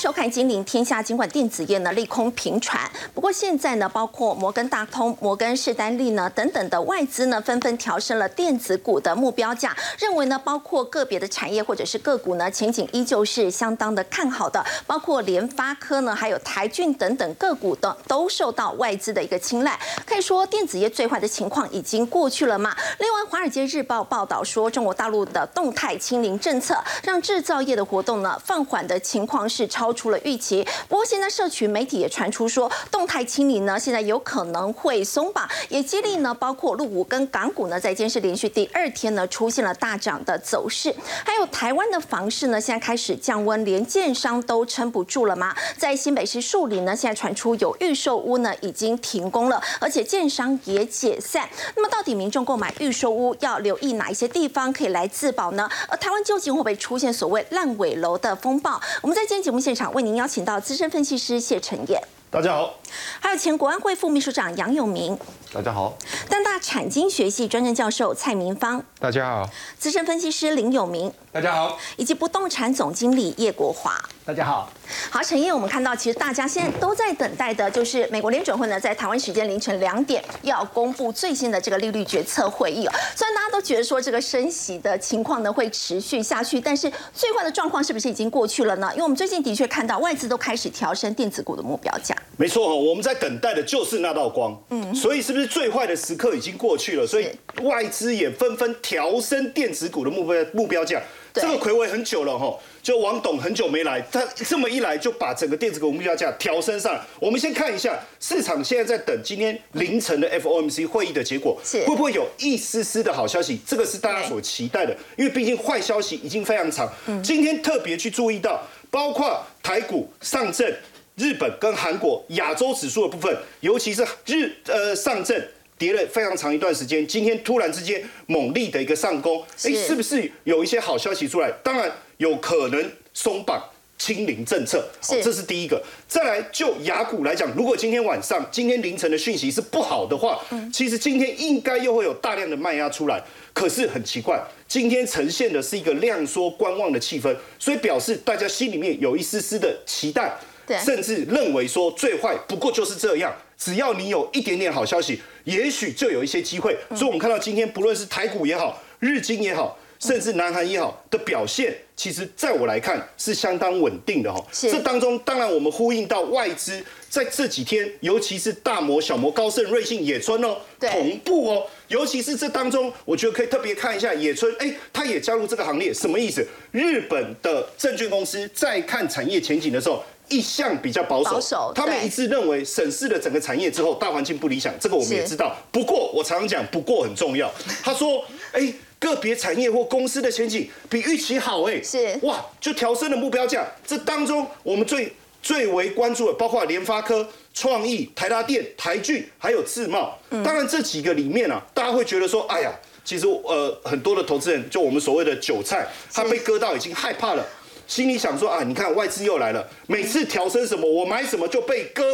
收看《金陵天下》。尽管电子业呢利空频传，不过现在呢，包括摩根大通、摩根士丹利呢等等的外资呢，纷纷调升了电子股的目标价，认为呢，包括个别的产业或者是个股呢，前景依旧是相当的看好的。包括联发科呢，还有台骏等等个股的都受到外资的一个青睐。可以说，电子业最坏的情况已经过去了嘛？另外，《华尔街日报》报道说，中国大陆的动态清零政策让制造业的活动呢放缓的情况是超出了预期。不过，现在社群媒体也传出说，动态清零呢现在有可能会松绑，也激励呢包括陆股跟港股呢在今天是连续第二天呢出现了大涨的走势。还有台湾的房市呢现在开始降温，连建商都撑不住了吗？在新北市树林呢现在传出有预售屋呢已经停工了，而且建商也解散。那么到底民众购买预售屋要留意哪一些地方可以来自保呢？而台湾究竟会不会出现所谓烂尾楼的风暴？我们在今天节目现场为您邀请到资深分析师谢晨燕，大家好；还有前国安会副秘书长杨永明，大家好；淡大产经学系专任教授蔡明芳，大家好；资深分析师林永明，大家好；以及不动产总经理叶国华，大家好。好，陈燕，我们看到其实大家现在都在等待的，就是美国联准会呢，在台湾时间凌晨两点要公布最新的这个利率决策会议哦。虽然大家都觉得说这个升息的情况呢会持续下去，但是最坏的状况是不是已经过去了呢？因为我们最近的确看到外资都开始调升电子股的目标价。没错我们在等待的就是那道光。嗯，所以是不是最坏的时刻已经过去了？所以外资也纷纷调升电子股的目标目标价。这个魁违很久了哈，就王董很久没来，他这么一来就把整个电子股目标价调升上。我们先看一下市场现在在等今天凌晨的 FOMC 会议的结果，会不会有一丝丝的好消息？这个是大家所期待的，因为毕竟坏消息已经非常长。今天特别去注意到，包括台股上证、日本跟韩国亚洲指数的部分，尤其是日呃上证。跌了非常长一段时间，今天突然之间猛力的一个上攻，哎，是不是有一些好消息出来？当然有可能松绑清零政策，这是第一个。再来就雅股来讲，如果今天晚上、今天凌晨的讯息是不好的话，其实今天应该又会有大量的卖压出来。可是很奇怪，今天呈现的是一个量缩观望的气氛，所以表示大家心里面有一丝丝的期待，甚至认为说最坏不过就是这样。只要你有一点点好消息，也许就有一些机会。所以，我们看到今天不论是台股也好，日经也好，甚至南韩也好的表现，其实在我来看是相当稳定的哈。这当中，当然我们呼应到外资在这几天，尤其是大摩、小摩、高盛、瑞信、野村哦，同步哦。尤其是这当中，我觉得可以特别看一下野村，哎，他也加入这个行列，什么意思？日本的证券公司在看产业前景的时候。一向比较保守，他们一致认为审视了整个产业之后，大环境不理想，这个我们也知道。不过我常常讲，不过很重要。他说，哎，个别产业或公司的前景比预期好，哎，是哇，就调升了目标价。这当中我们最最为关注的，包括联发科、创意、台达电、台骏，还有自贸。当然这几个里面啊，大家会觉得说，哎呀，其实呃很多的投资人，就我们所谓的韭菜，他被割到已经害怕了。心里想说啊，你看外资又来了，每次调升什么，我买什么就被割。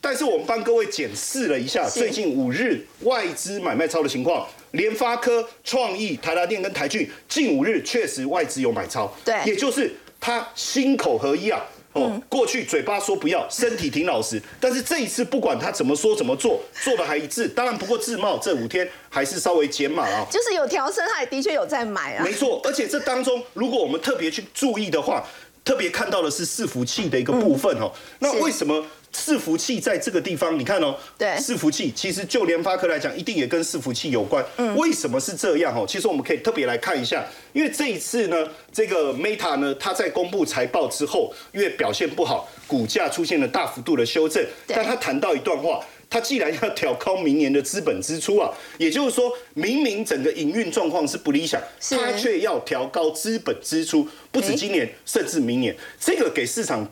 但是我们帮各位检视了一下最近五日外资买卖超的情况，联发科、创意、台达电跟台骏近五日确实外资有买超，对，也就是它心口合一啊。哦，过去嘴巴说不要，身体挺老实，但是这一次不管他怎么说怎么做，做的还一致。当然，不过自贸这五天还是稍微减码啊，就是有调升，他也的确有在买啊。没错，而且这当中，如果我们特别去注意的话，特别看到的是伺服器的一个部分哦。那为什么？伺服器在这个地方，你看哦，对，伺服器其实就联发科来讲，一定也跟伺服器有关。嗯，为什么是这样哦？其实我们可以特别来看一下，因为这一次呢，这个 Meta 呢，它在公布财报之后，因为表现不好，股价出现了大幅度的修正。但他谈到一段话，他既然要调高明年的资本支出啊，也就是说，明明整个营运状况是不理想，他却要调高资本支出，不止今年，甚至明年，这个给市场。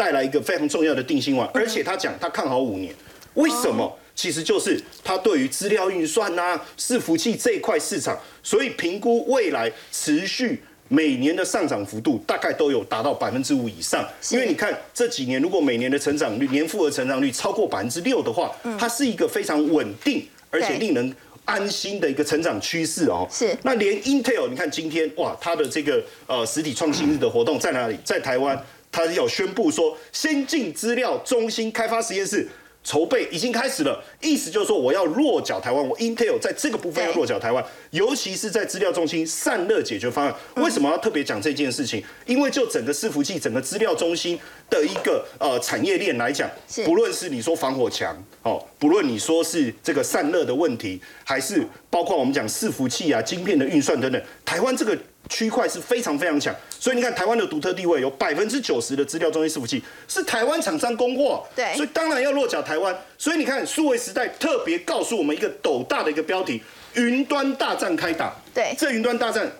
带来一个非常重要的定心丸，而且他讲他看好五年，为什么？其实就是他对于资料运算呐、伺服器这一块市场，所以评估未来持续每年的上涨幅度大概都有达到百分之五以上。因为你看这几年，如果每年的成长率、年复合成长率超过百分之六的话，它是一个非常稳定而且令人安心的一个成长趋势哦。是。那连 Intel，你看今天哇，它的这个呃实体创新日的活动在哪里？在台湾。他要宣布说，先进资料中心开发实验室。筹备已经开始了，意思就是说我要落脚台湾，我 Intel 在这个部分要落脚台湾，尤其是在资料中心散热解决方案。为什么要特别讲这件事情？因为就整个伺服器、整个资料中心的一个呃产业链来讲，不论是你说防火墙，哦，不论你说是这个散热的问题，还是包括我们讲伺服器啊、晶片的运算等等，台湾这个。区块是非常非常强，所以你看台湾的独特地位，有百分之九十的资料中心伺服器是台湾厂商供货，对，所以当然要落脚台湾。所以你看数位时代特别告诉我们一个斗大的一个标题：云端大战开打。对，这云端大战，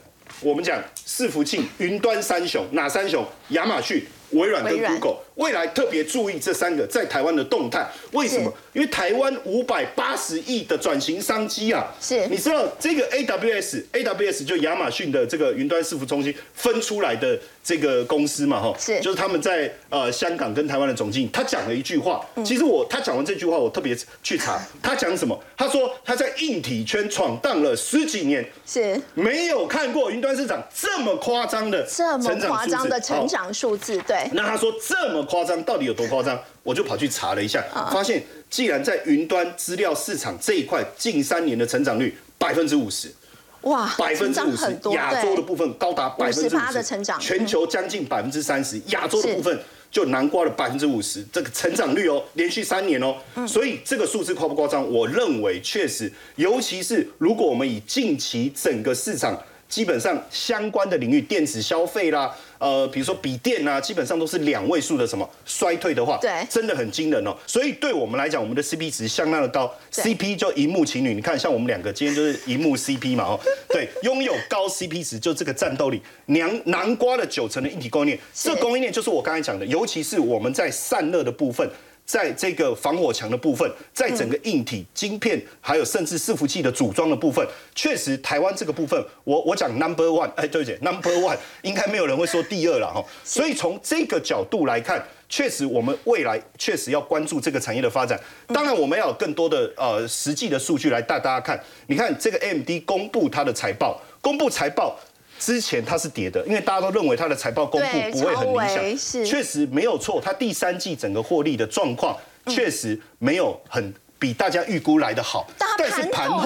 我们讲伺服器云端三雄，哪三雄？亚马逊。微软跟 Google 未来特别注意这三个在台湾的动态，为什么？因为台湾五百八十亿的转型商机啊，是，你知道这个 AWS，AWS 就亚马逊的这个云端伺服中心分出来的这个公司嘛，哈，是，就是他们在呃香港跟台湾的总经理，他讲了一句话，其实我他讲完这句话，我特别去查，他讲什么？他说他在硬体圈闯荡了十几年，是，没有看过云端市场这么夸张的这么夸张的成长数字，对。那他说这么夸张，到底有多夸张？我就跑去查了一下，发现既然在云端资料市场这一块，近三年的成长率百分之五十，哇，百分之五十，亚洲的部分高达百分之五十的成长，全球将近百分之三十，亚洲的部分就南瓜了百分之五十，这个成长率哦，连续三年哦，所以这个数字夸不夸张？我认为确实，尤其是如果我们以近期整个市场。基本上相关的领域，电子消费啦，呃，比如说笔电啊，基本上都是两位数的什么衰退的话，对，真的很惊人哦。所以对我们来讲，我们的 CP 值相当的高，CP 就荧幕情侣，你看像我们两个今天就是荧幕 CP 嘛，哦，对，拥有高 CP 值就这个战斗力，南南瓜的九成的一体供应链，这供应链就是我刚才讲的，尤其是我们在散热的部分。在这个防火墙的部分，在整个硬体晶片，还有甚至伺服器的组装的部分，确实台湾这个部分，我我讲 number one，哎，对不起，number one，应该没有人会说第二了哈。所以从这个角度来看，确实我们未来确实要关注这个产业的发展。当然，我们要有更多的呃实际的数据来带大家看。你看这个 AMD 公布它的财报，公布财报。之前它是跌的，因为大家都认为它的财报公布不会很理想，确实没有错。它第三季整个获利的状况确实没有很比大家预估来的好，但是盘后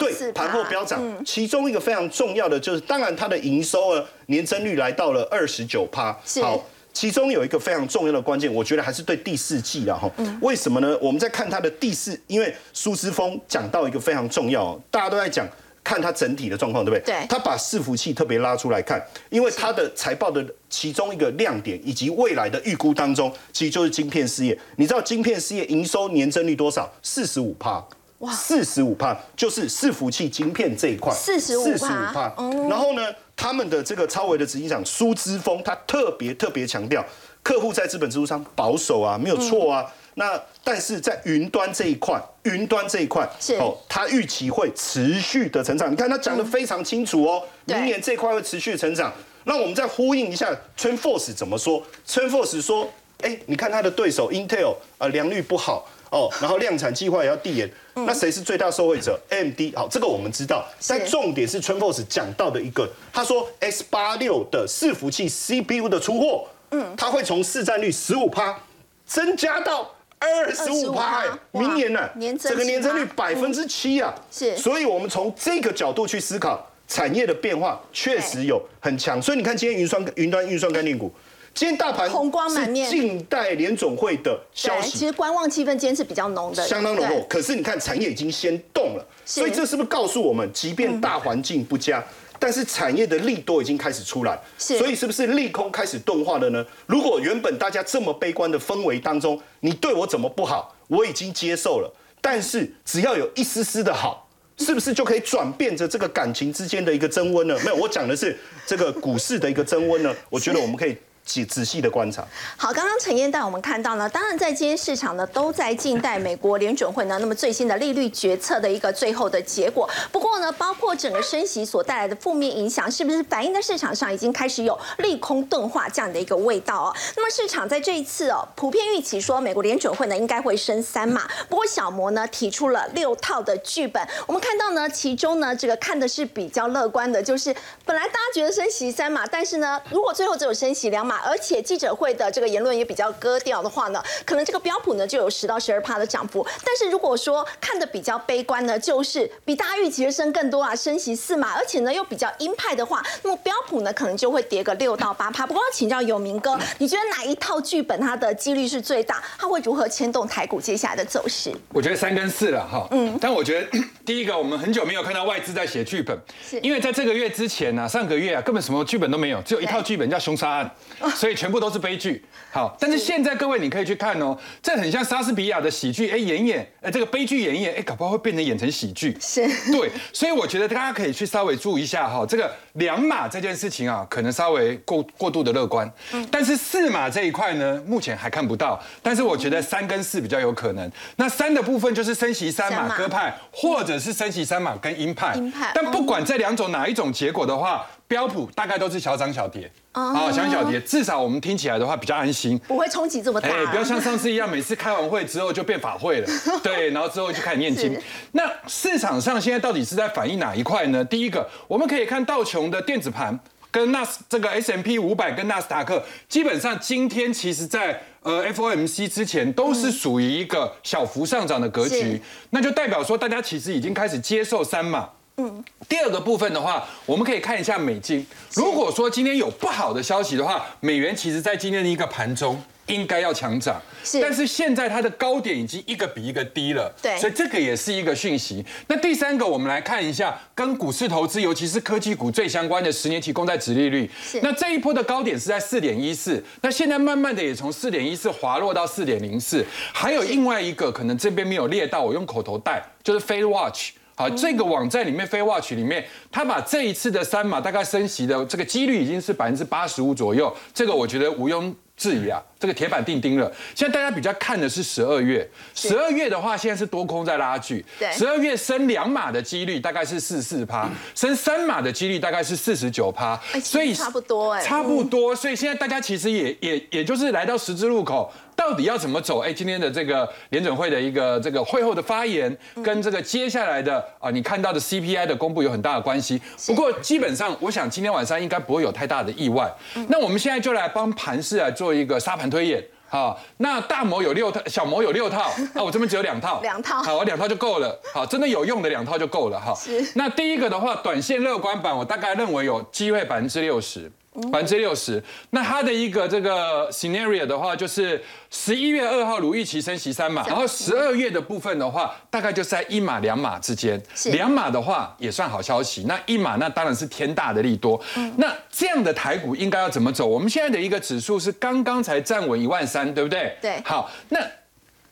对盘后飙涨。其中一个非常重要的就是，当然它的营收呢年增率来到了二十九趴。好，其中有一个非常重要的关键，我觉得还是对第四季了哈。为什么呢？我们在看它的第四，因为苏之峰讲到一个非常重要，大家都在讲。看它整体的状况，对不对？对。他把伺服器特别拉出来看，因为它的财报的其中一个亮点，以及未来的预估当中，其实就是晶片事业。你知道晶片事业营收年增率多少？四十五帕。哇！四十五帕就是伺服器晶片这一块。四十五帕。然后呢，他们的这个超维的执行长苏之峰，他特别特别强调，客户在资本支出上保守啊，没有错啊。那但是在云端这一块，云端这一块，哦，它预期会持续的成长。你看它讲的非常清楚哦，明年这块会持续成长。那我们再呼应一下，TrendForce 怎么说？TrendForce 说，哎，你看它的对手 Intel 啊，良率不好哦，然后量产计划也要递延。那谁是最大受惠者？AMD。好，这个我们知道。但重点是 TrendForce 讲到的一个，他说 S 八六的伺服器 CPU 的出货，嗯，它会从市占率十五趴增加到。二十五趴，明年呢？整个年增率百分之七啊！是，所以我们从这个角度去思考产业的变化，确实有很强。所以你看，今天云算云端运算概念股，今天大盘红光满面。近代联总会的消息，其实观望气氛今天是比较浓的，相当浓厚。可是你看，产业已经先动了，所以这是不是告诉我们，即便大环境不佳？但是产业的利多已经开始出来，所以是不是利空开始钝化了呢？如果原本大家这么悲观的氛围当中，你对我怎么不好，我已经接受了。但是只要有一丝丝的好，是不是就可以转变着这个感情之间的一个增温呢？没有，我讲的是这个股市的一个增温呢。我觉得我们可以。仔仔细的观察。好，刚刚陈燕带我们看到呢，当然在今天市场呢都在静待美国联准会呢那么最新的利率决策的一个最后的结果。不过呢，包括整个升息所带来的负面影响，是不是反映在市场上已经开始有利空钝化这样的一个味道哦？那么市场在这一次哦，普遍预期说美国联准会呢应该会升三码。不过小摩呢提出了六套的剧本，我们看到呢其中呢这个看的是比较乐观的，就是本来大家觉得升息三码，但是呢如果最后只有升息两码。嘛，而且记者会的这个言论也比较割掉的话呢，可能这个标普呢就有十到十二趴的涨幅。但是如果说看的比较悲观呢，就是比大家预期的升更多啊，升息四码，而且呢又比较鹰派的话，那么标普呢可能就会跌个六到八趴。不过要请教有明哥，你觉得哪一套剧本它的几率是最大？它会如何牵动台股接下来的走势？我觉得三跟四了哈，嗯，但我觉得第一个，我们很久没有看到外资在写剧本，是因为在这个月之前呢，上个月啊，根本什么剧本都没有，只有一套剧本叫凶杀案，所以全部都是悲剧。好，但是现在各位你可以去看哦，这很像莎士比亚的喜剧，哎，演演，哎，这个悲剧演演，哎，搞不好会变成演成喜剧。是。对，所以我觉得大家可以去稍微注意一下哈，这个两码这件事情啊，可能稍微过过度的乐观，但是四码这一块呢，目前还看不到，但是我觉得三跟四比较有可能。那三的部分就是升息三码鸽派，或者是升息三码跟鹰派，鹰派。但不管这两种哪一种结果的话，标普大概都是小涨小跌，啊，小涨小跌，至少我们听起来的话比较安心。不会冲击这么大、哎，不要像上次一样，每次开完会之后就变法会了，对，然后之后就开始念经。那市场上现在到底是在反映哪一块呢？第一个，我们可以看道琼的电子盘。跟纳斯这个 S M P 五百跟纳斯达克，基本上今天其实在呃 F O M C 之前都是属于一个小幅上涨的格局，那就代表说大家其实已经开始接受三码。嗯，第二个部分的话，我们可以看一下美金。如果说今天有不好的消息的话，美元其实在今天的一个盘中应该要强涨，是但是现在它的高点已经一个比一个低了，对所以这个也是一个讯息。那第三个，我们来看一下跟股市投资，尤其是科技股最相关的十年期公债殖利率是。那这一波的高点是在四点一四，那现在慢慢的也从四点一四滑落到四点零四。还有另外一个可能这边没有列到，我用口头带，就是 Fed Watch。好，这个网站里面 Fed Watch 里面，他把这一次的三码大概升息的这个几率已经是百分之八十五左右，这个我觉得毋庸置疑啊，这个铁板钉钉了。现在大家比较看的是十二月，十二月的话现在是多空在拉锯，对十二月升两码的几率大概是四四趴，升三码的几率大概是四十九趴哎，其实差不多哎差不多。所以现在大家其实也也也就是来到十字路口。到底要怎么走？哎，今天的这个联准会的一个这个会后的发言，跟这个接下来的啊，你看到的 CPI 的公布有很大的关系。不过基本上，我想今天晚上应该不会有太大的意外。那我们现在就来帮盘市来做一个沙盘推演。好，那大模有六套，小模有六套，那 我这边只有两套，两套好，我两套就够了。好，真的有用的两套就够了。哈是，那第一个的话，短线乐观版，我大概认为有机会百分之六十。百分之六十，那它的一个这个 scenario 的话，就是十一月二号如预期升息三码，然后十二月的部分的话，大概就是在一码两码之间。两码的话也算好消息，那一码那当然是天大的利多。那这样的台股应该要怎么走？我们现在的一个指数是刚刚才站稳一万三，对不对？对好，那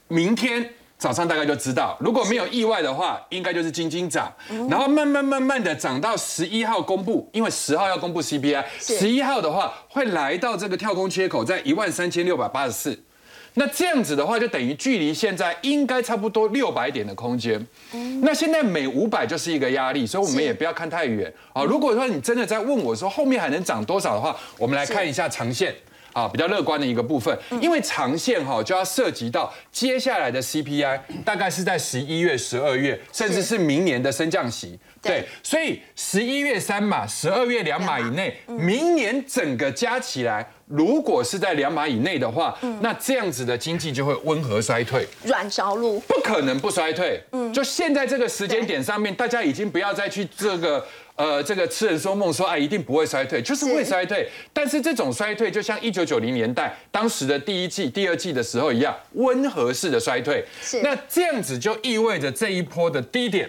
明天。早上大概就知道，如果没有意外的话，应该就是金金涨，然后慢慢慢慢的涨到十一号公布，因为十号要公布 CPI，十一号的话会来到这个跳空缺口在一万三千六百八十四。那这样子的话，就等于距离现在应该差不多六百点的空间。那现在每五百就是一个压力，所以我们也不要看太远啊。如果说你真的在问我说后面还能涨多少的话，我们来看一下长线。啊，比较乐观的一个部分，因为长线哈就要涉及到接下来的 CPI，大概是在十一月、十二月，甚至是。明年的升降息。对。对，所以十一月三码，十二月两码以内，明年整个加起来，如果是在两码以内的话，那这样子的经济就会温和衰退。软着陆，不可能不衰退。嗯，就现在这个时间点上面，大家已经不要再去这个呃这个痴人说梦说啊一定不会衰退，就是会衰退。但是这种衰退就像一九九零年代当时的第一季、第二季的时候一样，温和式的衰退。是那这样子就意味着这一波的低点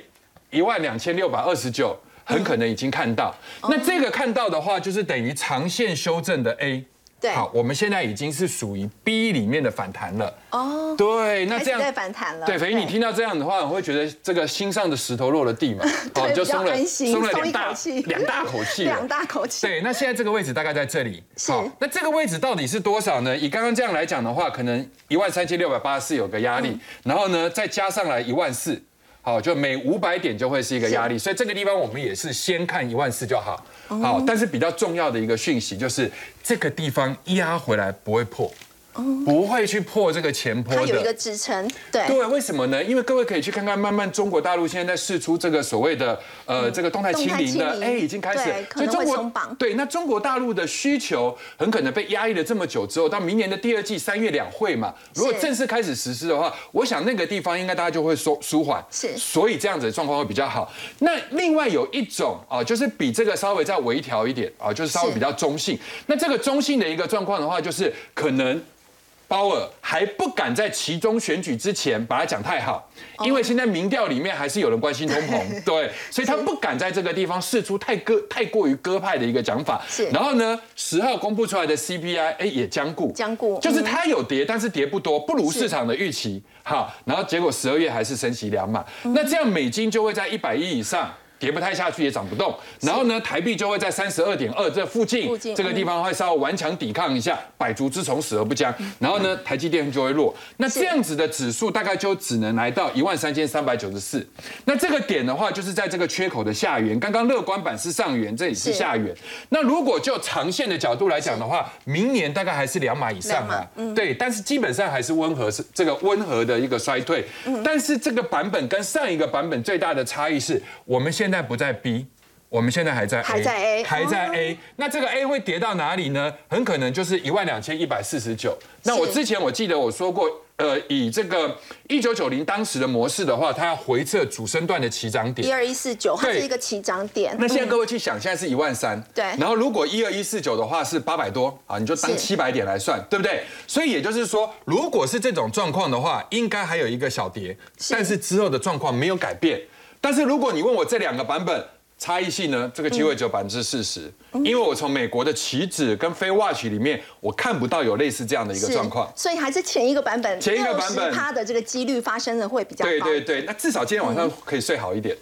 一万两千六百二十九。很可能已经看到，哦那这个看到的话，就是等于长线修正的 A。对好，我们现在已经是属于 B 里面的反弹了。哦，对，那这样反弹了。对，所以，你听到这样的话，我会觉得这个心上的石头落了地嘛，哦就松了松了两大两大口气了，两大口气对，那现在这个位置大概在这里。好那这个位置到底是多少呢？以刚刚这样来讲的话，可能一万三千六百八十四有个压力，嗯然后呢再加上来一万四。好，就每五百点就会是一个压力，所以这个地方我们也是先看一万四就好。哦。好，但是比较重要的一个讯息就是这个地方压回来不会破，不会去破这个前坡的。它有一个支撑，对。对，为什么呢？因为各位可以去看看，慢慢中国大陆现在在试出这个所谓的呃这个动态清零的，哎，已经开始，所以中国对那中国大陆的需求很可能被压抑了这么久之后，到明年的第二季三月两会嘛，如果正式开始实施的话，我想那个地方应该大家就会舒舒缓，是，所以这样子的状况会比较好。那另外有一种啊，就是比这个稍微再微调一点啊，就是稍微比较中性。那这个中性的一个状况的话，就是可能。鲍尔还不敢在其中选举之前把它讲太好，因为现在民调里面还是有人关心通膨，对，所以他不敢在这个地方试出太鸽、太过于鸽派的一个讲法。是，然后呢，十号公布出来的 CPI，哎，也僵固，僵固，就是它有跌，但是跌不多，不如市场的预期。好，然后结果十二月还是升息两码，那这样美金就会在一百亿以上。跌不太下去也涨不动，然后呢，台币就会在三十二点二这附近，这个地方会稍微顽强抵抗一下，百足之虫死而不僵。然后呢，台积电就会落。那这样子的指数大概就只能来到一万三千三百九十四。那这个点的话，就是在这个缺口的下缘。刚刚乐观版是上缘，这里是下缘。那如果就长线的角度来讲的话，明年大概还是两码以上啊。对，但是基本上还是温和，是这个温和的一个衰退。但是这个版本跟上一个版本最大的差异是我们现在不在 B，我们现在还在 A，还在 A，还在 A。那这个 A 会跌到哪里呢？很可能就是一万两千一百四十九。那我之前我记得我说过，呃，以这个一九九零当时的模式的话，它要回测主升段的起涨点一二一四九，它是一个起涨点。那现在各位去想，现在是一万三，对。然后如果一二一四九的话是八百多啊，你就当七百点来算，对不对？所以也就是说，如果是这种状况的话，应该还有一个小跌，但是之后的状况没有改变。但是如果你问我这两个版本差异性呢，这个机会只有百分之四十，因为我从美国的棋子跟非 watch 里面，我看不到有类似这样的一个状况，所以还是前一个版本，前一个版本。它的这个几率发生的会比较高。对对对，那至少今天晚上可以睡好一点。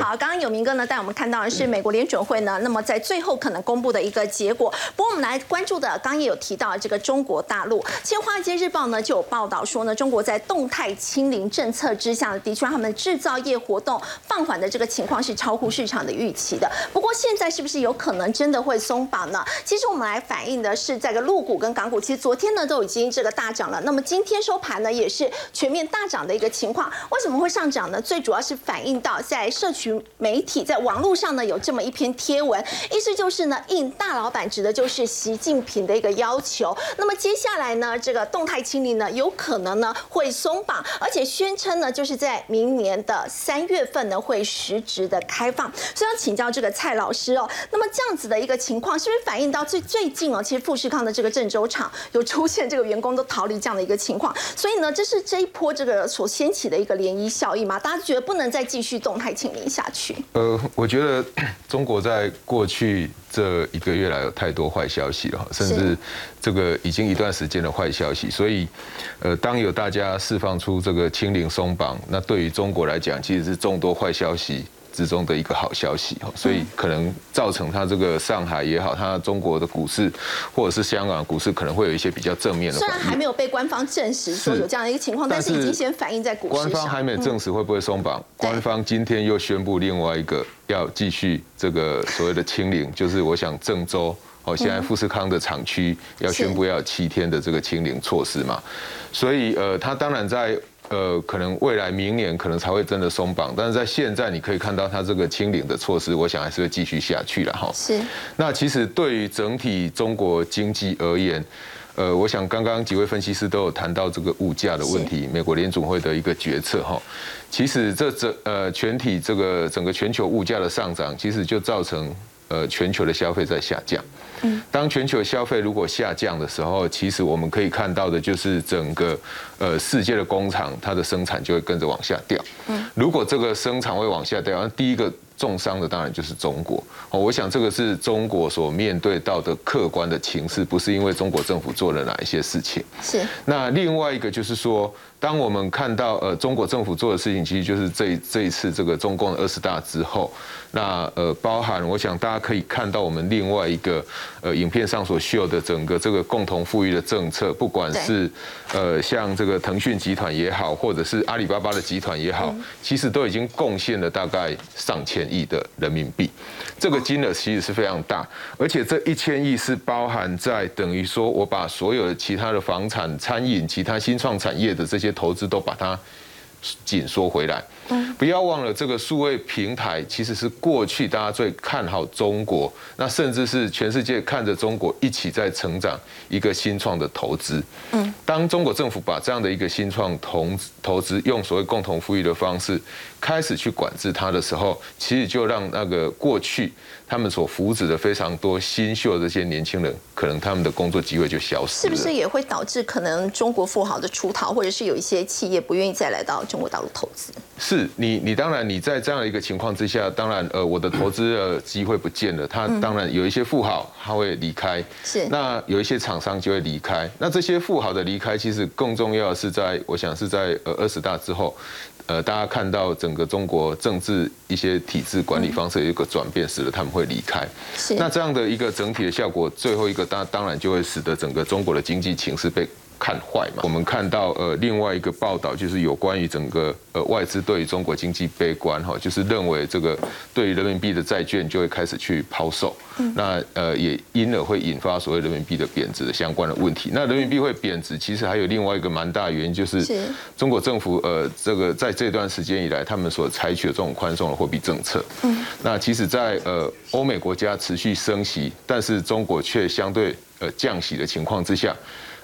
好，刚刚有明哥呢带我们看到的是美国联准会呢，那么在最后可能公布的一个结果。不过我们来关注的，刚也有提到这个中国大陆。其实《华尔街日报》呢就有报道说呢，中国在动态清零政策之下，的确他们制造业活动放缓的这个情况是超乎市场的预期的。不过现在是不是有可能真的会松绑呢？其实我们来反映的是，在个陆股跟港股，其实昨天呢都已经这个大涨了。那么今天收盘呢也是全面大涨的一个情况。为什么会上涨呢？最主要是反映到在社群媒体在网络上呢有这么一篇贴文，意思就是呢应大老板指的就是习近平的一个要求。那么接下来呢这个动态清零呢有可能呢会松绑，而且宣称呢就是在明年的三月份呢会实质的开放。所以要请教这个蔡老师哦，那么这样子的一个情况是不是反映到最最近哦，其实富士康的这个郑州厂有出现这个员工都逃离这样的一个情况，所以呢这是这一波这个所掀起的一个涟漪效应嘛？大家觉得不能再继续动态清零下去？呃，我觉得中国在过去这一个月来有太多坏消息了，甚至这个已经一段时间的坏消息，所以呃，当有大家释放出这个清零松绑，那对于中国来讲，其实是众多坏消息。之中的一个好消息所以可能造成它这个上海也好，它中国的股市或者是香港股市可能会有一些比较正面的。虽然还没有被官方证实说有这样的一个情况，但是已经先反映在股市官方还没有证实会不会松绑，官方今天又宣布另外一个要继续这个所谓的清零，就是我想郑州哦，现在富士康的厂区要宣布要七天的这个清零措施嘛，所以呃，它当然在。呃，可能未来明年可能才会真的松绑，但是在现在你可以看到它这个清零的措施，我想还是会继续下去了哈。是。那其实对于整体中国经济而言，呃，我想刚刚几位分析师都有谈到这个物价的问题，美国联总会的一个决策哈。其实这整呃全体这个整个全球物价的上涨，其实就造成呃全球的消费在下降。嗯当全球消费如果下降的时候，其实我们可以看到的就是整个呃世界的工厂它的生产就会跟着往下掉。嗯，如果这个生产会往下掉，那第一个重伤的当然就是中国。哦，我想这个是中国所面对到的客观的情势，不是因为中国政府做了哪一些事情。是。那另外一个就是说，当我们看到呃中国政府做的事情，其实就是这这一次这个中共二十大之后，那呃包含我想大家可以看到我们另外一个呃影片上所秀的整个这个共同富裕的政策，不管是呃像这个腾讯集团也好，或者是阿里巴巴的集团也好，其实都已经贡献了大概上千亿的人民币，这个金额其实是非常大，而且这一千亿是包含在等于说我把所有的其他的房产、餐饮、其他新创产业的这些投资都把它紧缩回来。不要忘了，这个数位平台其实是过去大家最看好中国，那甚至是全世界看着中国一起在成长一个新创的投资。嗯，当中国政府把这样的一个新创投投资用所谓共同富裕的方式开始去管制它的时候，其实就让那个过去他们所扶持的非常多新秀的这些年轻人，可能他们的工作机会就消失了。是不是也会导致可能中国富豪的出逃，或者是有一些企业不愿意再来到中国大陆投资？是你，你当然你在这样的一个情况之下，当然呃，我的投资的机会不见了。他当然有一些富豪他会离开，是那有一些厂商就会离开。那这些富豪的离开，其实更重要的是在，我想是在呃二十大之后，呃，大家看到整个中国政治一些体制管理方式有一个转变，使得他们会离开。是那这样的一个整体的效果，最后一个当当然就会使得整个中国的经济情势被。看坏嘛？我们看到呃另外一个报道，就是有关于整个呃外资对于中国经济悲观哈，就是认为这个对于人民币的债券就会开始去抛售，那呃也因而会引发所谓人民币的贬值的相关的问题。那人民币会贬值，其实还有另外一个蛮大原因，就是中国政府呃这个在这段时间以来，他们所采取的这种宽松的货币政策。嗯，那其实，在呃欧美国家持续升息，但是中国却相对呃降息的情况之下。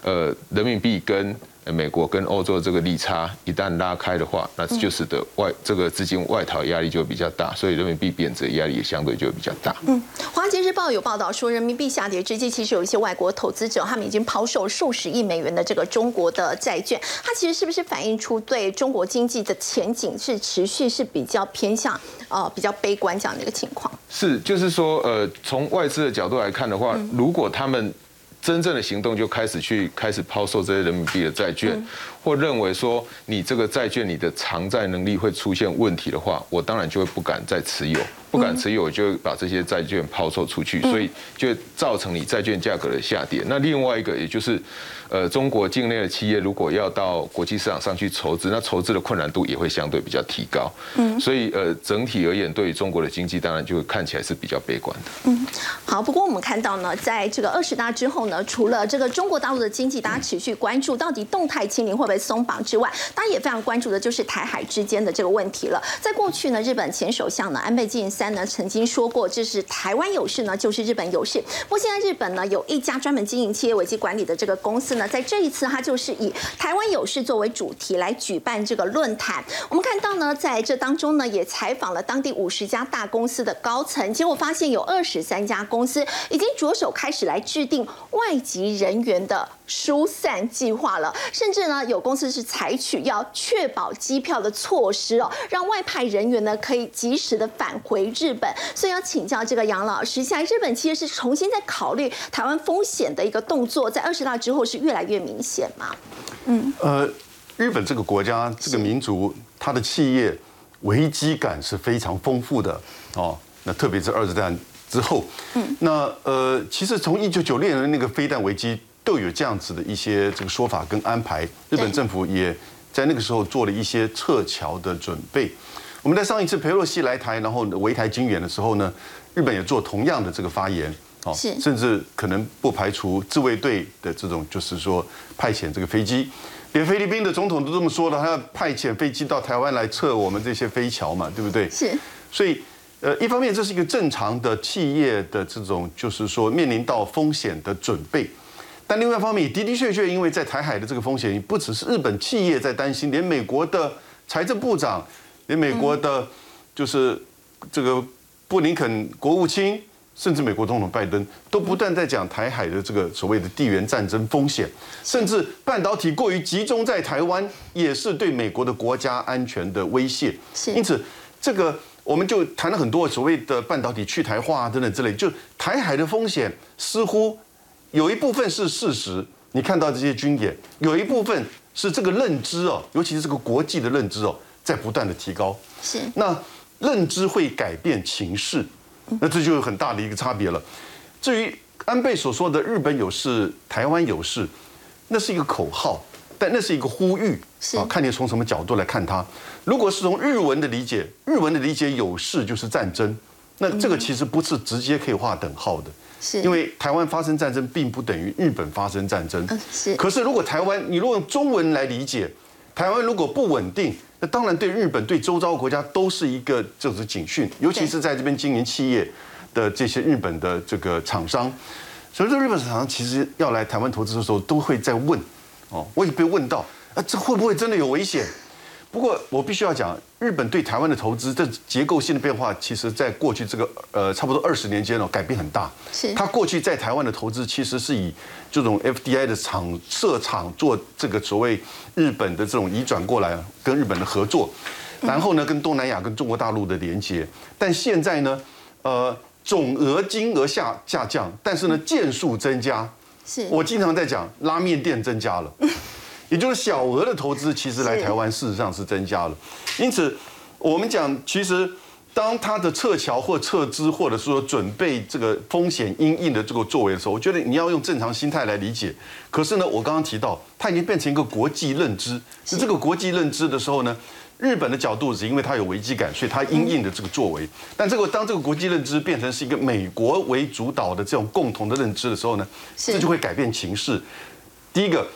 呃，人民币跟美国跟欧洲这个利差一旦拉开的话，那就使得外这个资金外逃压力就比较大，所以人民币贬值压力也相对就比较大。嗯，华尔街日报有报道说，人民币下跌之际，其实有一些外国投资者他们已经抛售数十亿美元的这个中国的债券，它其实是不是反映出对中国经济的前景是持续是比较偏向呃比较悲观这样的一个情况？是，就是说呃，从外资的角度来看的话，如果他们真正的行动就开始去开始抛售这些人民币的债券，或认为说你这个债券你的偿债能力会出现问题的话，我当然就会不敢再持有，不敢持有我就把这些债券抛售出去，所以就造成你债券价格的下跌。那另外一个也就是。呃，中国境内的企业如果要到国际市场上去筹资，那筹资的困难度也会相对比较提高。嗯，所以呃，整体而言，对于中国的经济，当然就会看起来是比较悲观的。嗯，好。不过我们看到呢，在这个二十大之后呢，除了这个中国大陆的经济，大家持续关注到底动态清零会不会松绑之外，大家也非常关注的就是台海之间的这个问题了。在过去呢，日本前首相呢安倍晋三呢曾经说过，这是台湾有事呢，就是日本有事。不过现在日本呢有一家专门经营企业危机管理的这个公司。那在这一次，他就是以台湾有事作为主题来举办这个论坛。我们看到呢，在这当中呢，也采访了当地五十家大公司的高层，结果发现有二十三家公司已经着手开始来制定外籍人员的疏散计划了，甚至呢，有公司是采取要确保机票的措施哦，让外派人员呢可以及时的返回日本。所以要请教这个杨老师，现在日本其实是重新在考虑台湾风险的一个动作，在二十大之后是越来越明显嘛？嗯，呃，日本这个国家这个民族，它的企业危机感是非常丰富的哦。那特别是二次大战之后，嗯，那呃，其实从一九九六年的那个飞弹危机都有这样子的一些这个说法跟安排。日本政府也在那个时候做了一些撤侨的准备。我们在上一次佩洛西来台，然后围台军演的时候呢，日本也做同样的这个发言。是，甚至可能不排除自卫队的这种，就是说派遣这个飞机，连菲律宾的总统都这么说了，他要派遣飞机到台湾来测我们这些飞桥嘛，对不对？是。所以，呃，一方面这是一个正常的企业的这种，就是说面临到风险的准备，但另外一方面的的确确，因为在台海的这个风险，不只是日本企业在担心，连美国的财政部长，连美国的，就是这个布林肯国务卿。甚至美国总统拜登都不断在讲台海的这个所谓的地缘战争风险，甚至半导体过于集中在台湾，也是对美国的国家安全的威胁。因此，这个我们就谈了很多所谓的半导体去台化等等之类。就台海的风险，似乎有一部分是事实，你看到这些军演，有一部分是这个认知哦，尤其是这个国际的认知哦，在不断的提高。是那认知会改变情势，那这就有很大的一个差别了。至于安倍所说的“日本有事，台湾有事”，那是一个口号，但那是一个呼吁是啊，看你从什么角度来看它。如果是从日文的理解，日文的理解有事就是战争，那这个其实不是直接可以画等号的。是，因为台湾发生战争，并不等于日本发生战争。嗯是可是如果台湾，你如果用中文来理解，台湾如果不稳定，那当然对日本、对周遭国家都是一个就是警讯，尤其是在这边经营企业的这些日本的这个厂商。所以说，日本厂商其实要来台湾投资的时候，都会在问，哦，我也被问到，啊，这会不会真的有危险？不过我必须要讲，日本对台湾的投资，这结构性的变化，其实在过去这个呃差不多二十年间哦，改变很大。是它过去在台湾的投资，其实是以这种 FDI 的厂设厂做这个所谓日本的这种移转过来，跟日本的合作，然后呢跟东南亚跟中国大陆的连接。但现在呢，呃，总额金额下下降，但是呢件数增加。是我经常在讲拉面店增加了，也就是小额的投资其实来台湾事实上是增加了，因此我们讲其实。当他的撤侨或撤资，或者说准备这个风险因应的这个作为的时候，我觉得你要用正常心态来理解。可是呢，我刚刚提到，它已经变成一个国际认知。是这个国际认知的时候呢，日本的角度是因为它有危机感，所以它应应的这个作为。但这个当这个国际认知变成是一个美国为主导的这种共同的认知的时候呢，这就会改变情势。第一个，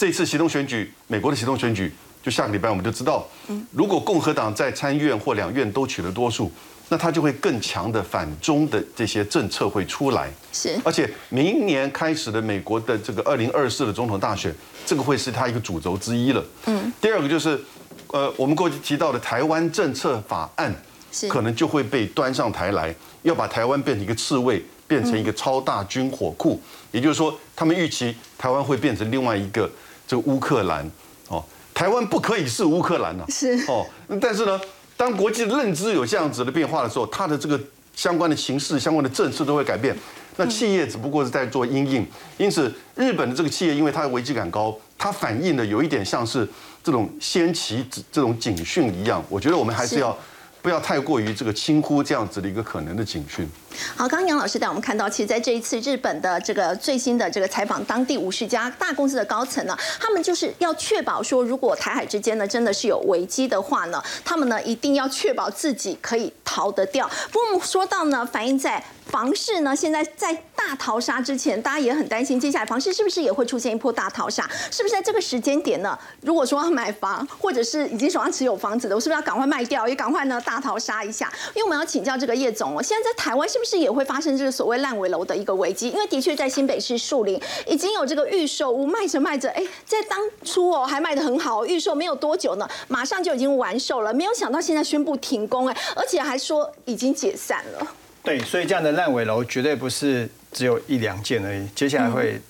这次行动选举，美国的行动选举，就下个礼拜我们就知道，如果共和党在参议院或两院都取得多数，那他就会更强的反中的这些政策会出来。是而且明年开始的美国的这个二零二四的总统大选，这个会是他一个主轴之一了。嗯，第二个就是，呃，我们过去提到的台湾政策法案，是可能就会被端上台来，要把台湾变成一个刺猬，变成一个超大军火库。也就是说，他们预期台湾会变成另外一个这个乌克兰。哦，台湾不可以是乌克兰呐、是哦，但是呢，当国际的认知有这样子的变化的时候，它的这个相关的形势、相关的政策都会改变。那企业只不过是在做因应，因此日本的这个企业，因为它的危机感高，它反映的有一点像是这种先期这种警讯一样。我觉得我们还是是要不要太过于这个轻忽这样子的一个可能的警讯。好，刚刚杨老师带我们看到，其实在这一次日本的这个最新的这个采访，当地五十家大公司的高层呢，他们就是要确保说，如果台海之间呢真的是有危机的话呢，他们呢一定要确保自己可以逃得掉。不过我们说到呢，反映在房市呢，现在在大逃杀之前，大家也很担心，接下来房市是不是也会出现一波大逃杀？是不是在这个时间点呢？如果说要买房，或者是已经手上持有房子的，我是不是要赶快卖掉，也赶快呢大逃杀一下？因为我们要请教这个叶总哦，现在在台湾是不是也会发生这个所谓烂尾楼的一个危机？因为的确在新北市树林已经有这个预售屋卖着卖着，哎，在当初哦还卖得很好，预售没有多久呢，马上就已经完售了，没有想到现在宣布停工，哎，而且还说已经解散了。对，所以这样的烂尾楼绝对不是只有一两件而已，接下来会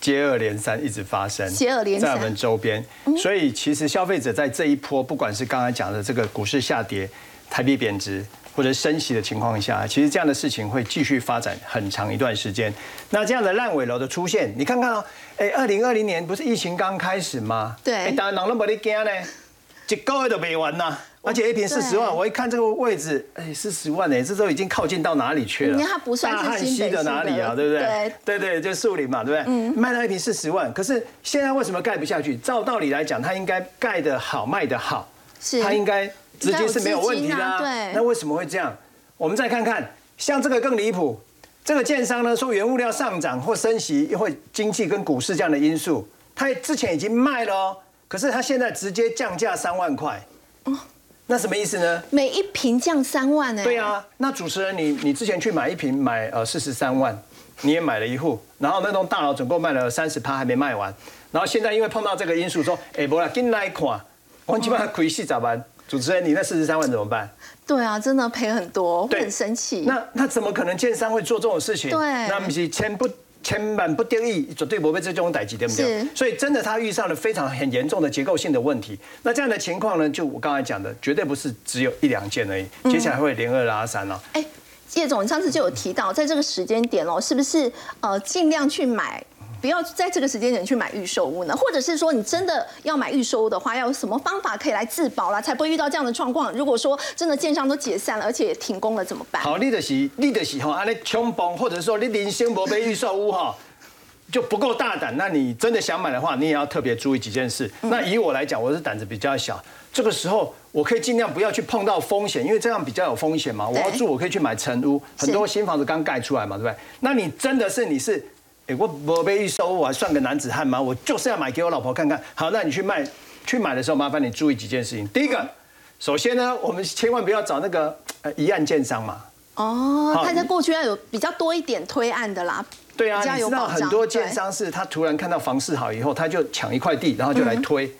接二连三一直发生，接二连三在我们周边。所以其实消费者在这一波，不管是刚才讲的这个股市下跌、台币贬值或者升息的情况下，其实这样的事情会继续发展很长一段时间。那这样的烂尾楼的出现，你看看哦，哎，二零二零年不是疫情刚开始吗？对哎，当然人都没得惊呢，一个月都没完呐。而且一平四十万，我一看这个位置，哎，四十万呢，这都已经靠近到哪里去了？你看它不算是大汉溪的新北的哪里啊？对不对？对对对，就树林嘛，对不对？嗯，卖到一瓶四十万，可是现在为什么盖不下去？照道理来讲，它应该盖得好，卖得好，是它应该资金是没有问题的、那为什么会这样？我们再看看，像这个更离谱，这个建商呢说原物料上涨或升息，会经济跟股市这样的因素，他之前已经卖了哦，可是他现在直接降价三万块，哦。那什么意思呢？每一瓶降三万呢、对啊，那主持人你你之前去买一瓶买呃四十三万，你也买了一户，然后那栋大楼总共卖了三十趴还没卖完，然后现在因为碰到这个因素说，哎，不啦，进来看，我基本上亏四十万，主持人你那四十三万怎么办？对啊，真的赔很多，会对很生气。那那怎么可能建商会做这种事情？对那不是千不千万不得已，绝对不被这种代际，对不对是？所以真的他遇上了非常很严重的结构性的问题。那这样的情况呢，就我刚才讲的，绝对不是只有一两件而已，嗯接下来会连二拉三了。哎，叶总，你上次就有提到，在这个时间点哦，是不是呃尽量去买不要在这个时间点去买预售屋呢？或者是说，你真的要买预售屋的话，要有什么方法可以来自保啦，才不会遇到这样的状况？如果说真的建商都解散了，而且也停工了，怎么办？好，你的是你的是吼，安尼穷崩，或者说你零星博被预售屋哈。就不够大胆，那你真的想买的话，你也要特别注意几件事。那以我来讲，我是胆子比较小，这个时候我可以尽量不要去碰到风险，因为这样比较有风险嘛。我要住，我可以去买成屋，很多新房子刚盖出来嘛，对不对？那你真的是你是，哎，我我被一收，我还算个男子汉吗？我就是要买给我老婆看看。好，那你去卖去买的时候，麻烦你注意几件事情。第一个，首先呢，我们千万不要找那个呃一案建商嘛。哦，他在过去要有比较多一点推案的啦。对啊，你知道很多建商是他突然看到房市好以后，他就抢一块地，然后就来推。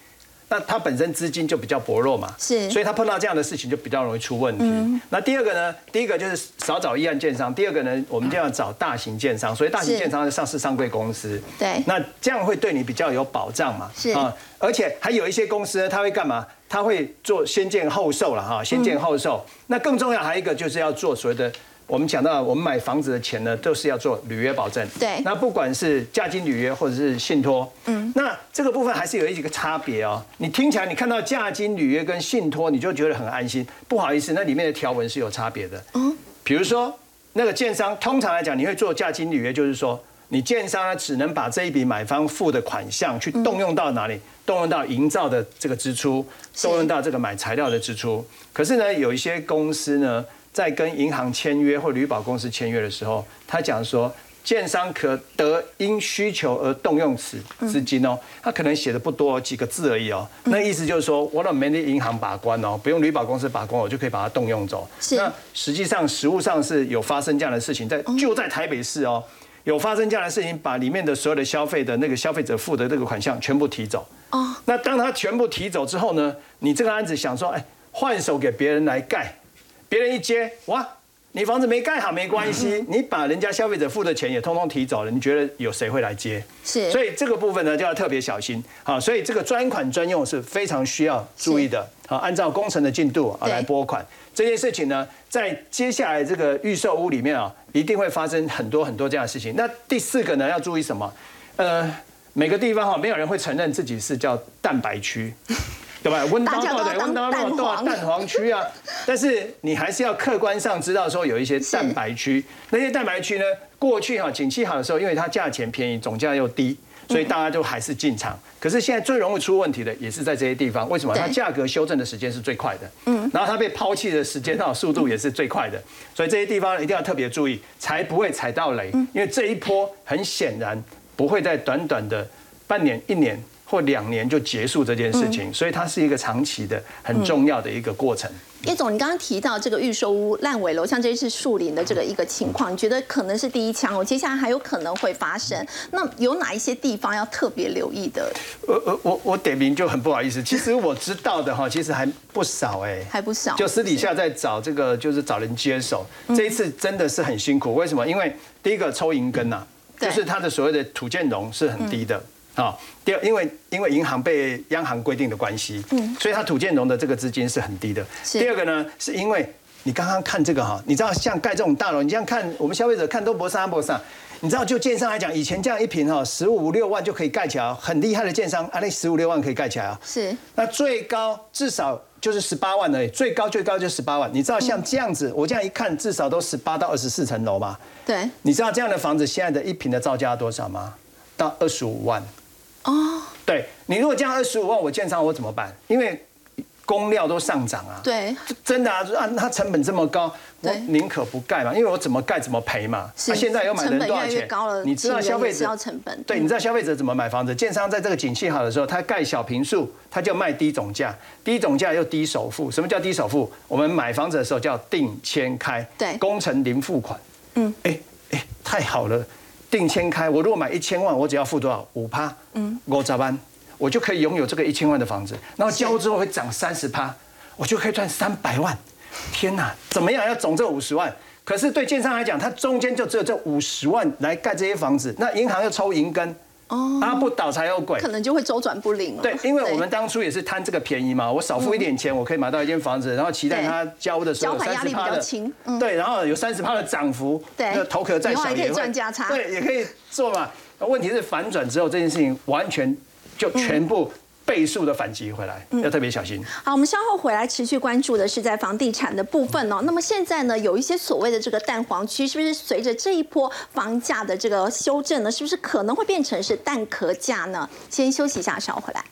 那它本身资金就比较薄弱嘛，是，所以它碰到这样的事情就比较容易出问题。那第二个呢？第一个就是少找一案建商，第二个呢，我们就要找大型建商。所以大型建商的上市上柜公司，对，那这样会对你比较有保障嘛？是啊，而且还有一些公司呢，他会干嘛？它会做先建后售了哈，先建后售。那更重要还有一个就是要做所谓的。我们讲到，我们买房子的钱呢，都是要做履约保证。对。那不管是价金履约或者是信托，嗯，那这个部分还是有一个差别哦。你听起来，你看到价金履约跟信托，你就觉得很安心。不好意思，那里面的条文是有差别的。嗯。比如说，那个建商通常来讲，你会做价金履约，就是说，你建商呢只能把这一笔买方付的款项去动用到哪里？动用到营造的这个支出，动用到这个买材料的支出。可是呢，有一些公司呢。在跟银行签约或旅保公司签约的时候，他讲说，建商可得因需求而动用此资金哦，他可能写的不多，几个字而已哦。那意思就是说，我让没得银行把关哦，不用旅保公司把关，我就可以把它动用走。那实际上实物上是有发生这样的事情，在就在台北市哦，有发生这样的事情，把里面的所有的消费的那个消费者付的这个款项全部提走。哦。那当他全部提走之后呢，你这个案子想说，哎，换手给别人来盖。别人一接，哇，你房子没盖好没关系，你把人家消费者付的钱也通通提走了，你觉得有谁会来接？是，所以这个部分呢就要特别小心。好，所以这个专款专用是非常需要注意的。好，按照工程的进度啊来拨款，这件事情呢，在接下来这个预售屋里面啊，一定会发生很多很多这样的事情。那第四个呢，要注意什么？呃，每个地方哈，没有人会承认自己是叫蛋白区。对吧？温刀到的温刀到到蛋黄区啊，但是你还是要客观上知道说有一些蛋白区，那些蛋白区呢，过去哈景气好的时候，因为它价钱便宜，总价又低，所以大家就还是进场。可是现在最容易出问题的也是在这些地方，为什么？它价格修正的时间是最快的，嗯，然后它被抛弃的时间哈速度也是最快的，所以这些地方一定要特别注意，才不会踩到雷。因为这一波很显然不会在短短的半年一年。或两年就结束这件事情，所以它是一个长期的、很重要的一个过程。叶总，你刚刚提到这个预售屋烂尾楼，像这一次树林的这个一个情况，你觉得可能是第一枪哦？接下来还有可能会发生？那有哪一些地方要特别留意的？呃呃，我我点名就很不好意思，其实我知道的哈，其实还不少哎，还不少，就私底下在找这个，就是找人接手。这一次真的是很辛苦，为什么？因为第一个抽银根呐，就是它的所谓的土建融是很低的。啊，第二，因为因为银行被央行规定的关系，嗯，所以它土建融的这个资金是很低的。第二个呢，是因为你刚刚看这个哈，你知道像盖这种大楼，你这样看，我们消费者看都不上不上。你知道就建商来讲，以前这样一平哈，十五六万就可以盖起来，很厉害的建商，啊，那十五六万可以盖起来啊。是。那最高至少就是十八万而已，最高最高就十八万。你知道像这样子，我这样一看，至少都十八到二十四层楼嘛。对。你知道这样的房子现在的一平的造价多少吗？到二十五万。哦，对你如果降二十五万，我建商我怎么办？因为工料都上涨啊。对，真的啊，按它成本这么高，我宁可不盖嘛，因为我怎么盖怎么赔嘛。那现在又买人多少钱？你知道消费者成本？对，你知道消费者怎么买房子？建商在这个景气好的时候，他盖小平数，他就卖低总价，低总价又低首付。什么叫低首付？我们买房子的时候叫定签开，对，工程零付款。嗯，哎哎，太好了。定千开，我如果买一千万，我只要付多少？五趴，嗯，五十万，我就可以拥有这个一千万的房子。然后交之后会涨三十趴，我就可以赚三百万。天哪，怎么样要总这五十万？可是对建商来讲，它中间就只有这五十万来盖这些房子，那银行又抽银根。哦，啊不倒才有鬼，可能就会周转不灵了。对，因为我们当初也是贪这个便宜嘛，我少付一点钱，我可以买到一间房子，然后期待它交的时候三十趴的，对，然后有三十趴的涨幅，对，头壳再小也可以赚价差，对，也可以做嘛。那问题是反转之后，这件事情完全就全部倍数的反击回来，要特别小心。好，我们稍后回来持续关注的是在房地产的部分哦。那么现在呢，有一些所谓的这个蛋黄区，是不是随着这一波房价的这个修正呢，是不是可能会变成是蛋壳价呢？先休息一下，稍后回来。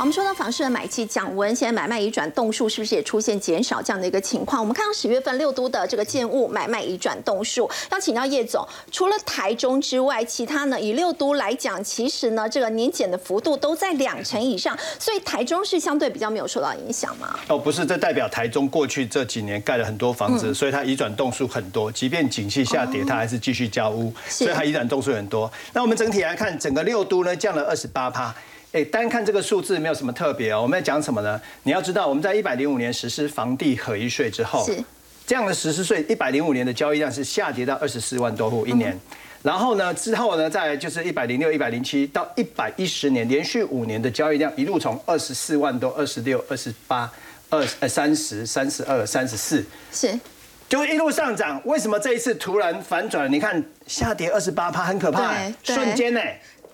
我们说到房市的买气降温，现在买卖移转动数是不是也出现减少这样的一个情况？我们看到十月份六都的这个建物买卖移转动数，要请教叶总，除了台中之外，其他呢以六都来讲，其实呢这个年减的幅度都在两成以上，所以台中是相对比较没有受到影响吗？哦，不是，这代表台中过去这几年盖了很多房子，所以它移转动数很多，即便景气下跌，它还是继续交屋，所以它移转动数很多。那我们整体来看，整个六都呢降了二十八趴。哎，单看这个数字没有什么特别哦。我们在讲什么呢？你要知道，我们在一百零五年实施房地合一税之后，是这样的实施税，一百零五年的交易量是下跌到二十四万多户一年。然后呢，之后呢，再就是一百零六、一百零七到一百一十年，连续五年的交易量一路从二十四万多、二十六、二十八、二呃三十三十二、三十四，是，就一路上涨。为什么这一次突然反转？你看下跌二十八趴，很可怕，瞬间呢。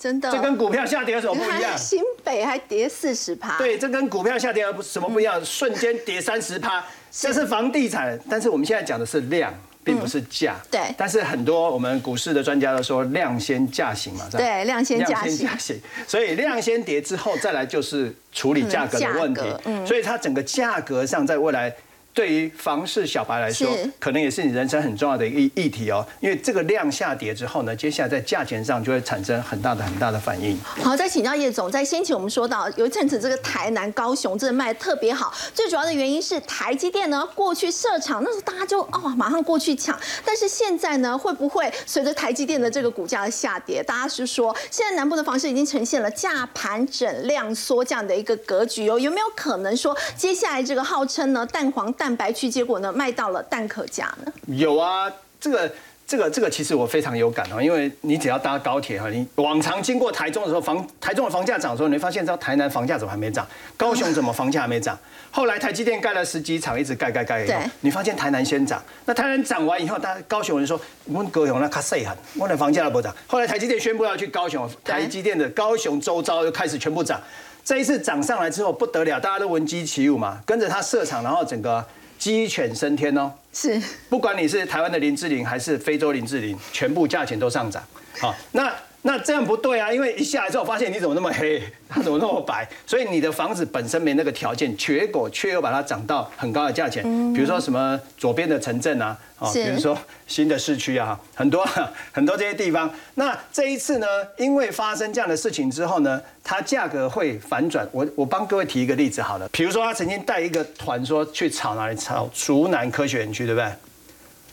真的，这跟股票下跌有什么不一样？新北还跌四十趴。对，这跟股票下跌有什么不一样？瞬间跌三十趴，这是房地产。但是我们现在讲的是量，并不是价。对。但是很多我们股市的专家都说量先价行嘛，对，量先价行。所以量先跌之后，再来就是处理价格的问题。嗯。所以它整个价格上，在未来。对于房市小白来说，可能也是你人生很重要的一个议题哦。因为这个量下跌之后呢，接下来在价钱上就会产生很大的很大的反应。好，再请教叶总，在先前我们说到有一阵子这个台南、高雄真的卖的特别好，最主要的原因是台积电呢过去设厂，那时候大家就哦马上过去抢。但是现在呢，会不会随着台积电的这个股价的下跌，大家是说现在南部的房市已经呈现了价盘整量缩这样的一个格局哦？有没有可能说接下来这个号称呢蛋黄蛋？蛋白区，结果呢卖到了蛋壳价呢？有啊，这个这个这个其实我非常有感哦，因为你只要搭高铁哈，你往常经过台中的时候，房台中的房价涨的时候，你会发现，到台南房价怎么还没涨？高雄怎么房价还没涨？后来台积电盖了十几场，一直盖盖盖，对，你发现台南先涨，那台南涨完以后，大家高雄人说，我们高雄那卡塞很，我的房价都不涨。后来台积电宣布要去高雄，台积电的高雄周遭又开始全部涨。这一次涨上来之后不得了，大家都闻鸡起舞嘛，跟着他设厂，然后整个鸡犬升天哦。是，不管你是台湾的林志玲还是非洲林志玲，全部价钱都上涨。好，那。那这样不对啊，因为一下来之后发现你怎么那么黑，它怎么那么白？所以你的房子本身没那个条件，结果却又把它涨到很高的价钱。比如说什么左边的城镇啊，啊，比如说新的市区啊，很多 很多这些地方。那这一次呢，因为发生这样的事情之后呢，它价格会反转。我我帮各位提一个例子好了，比如说他曾经带一个团说去炒哪里炒竹南科学园区，对不对？